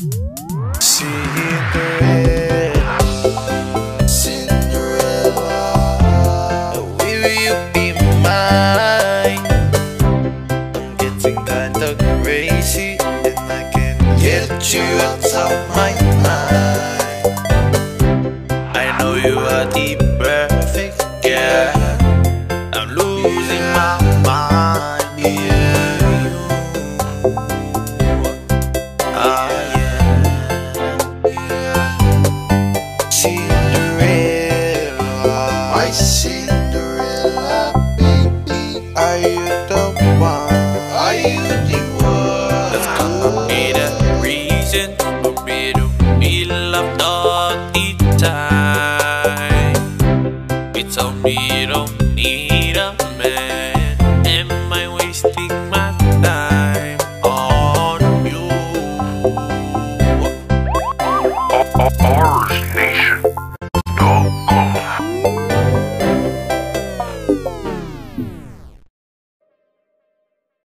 Cinderella, will you be mine? Getting kinda crazy, and I can't get you out of my mind. I know you are the perfect girl. My Cinderella, baby. Are you the one? Are you the one? That's gonna be the reason for me to be loved all the time. Told me you don't need a man. Am I wasting my time on you? Ours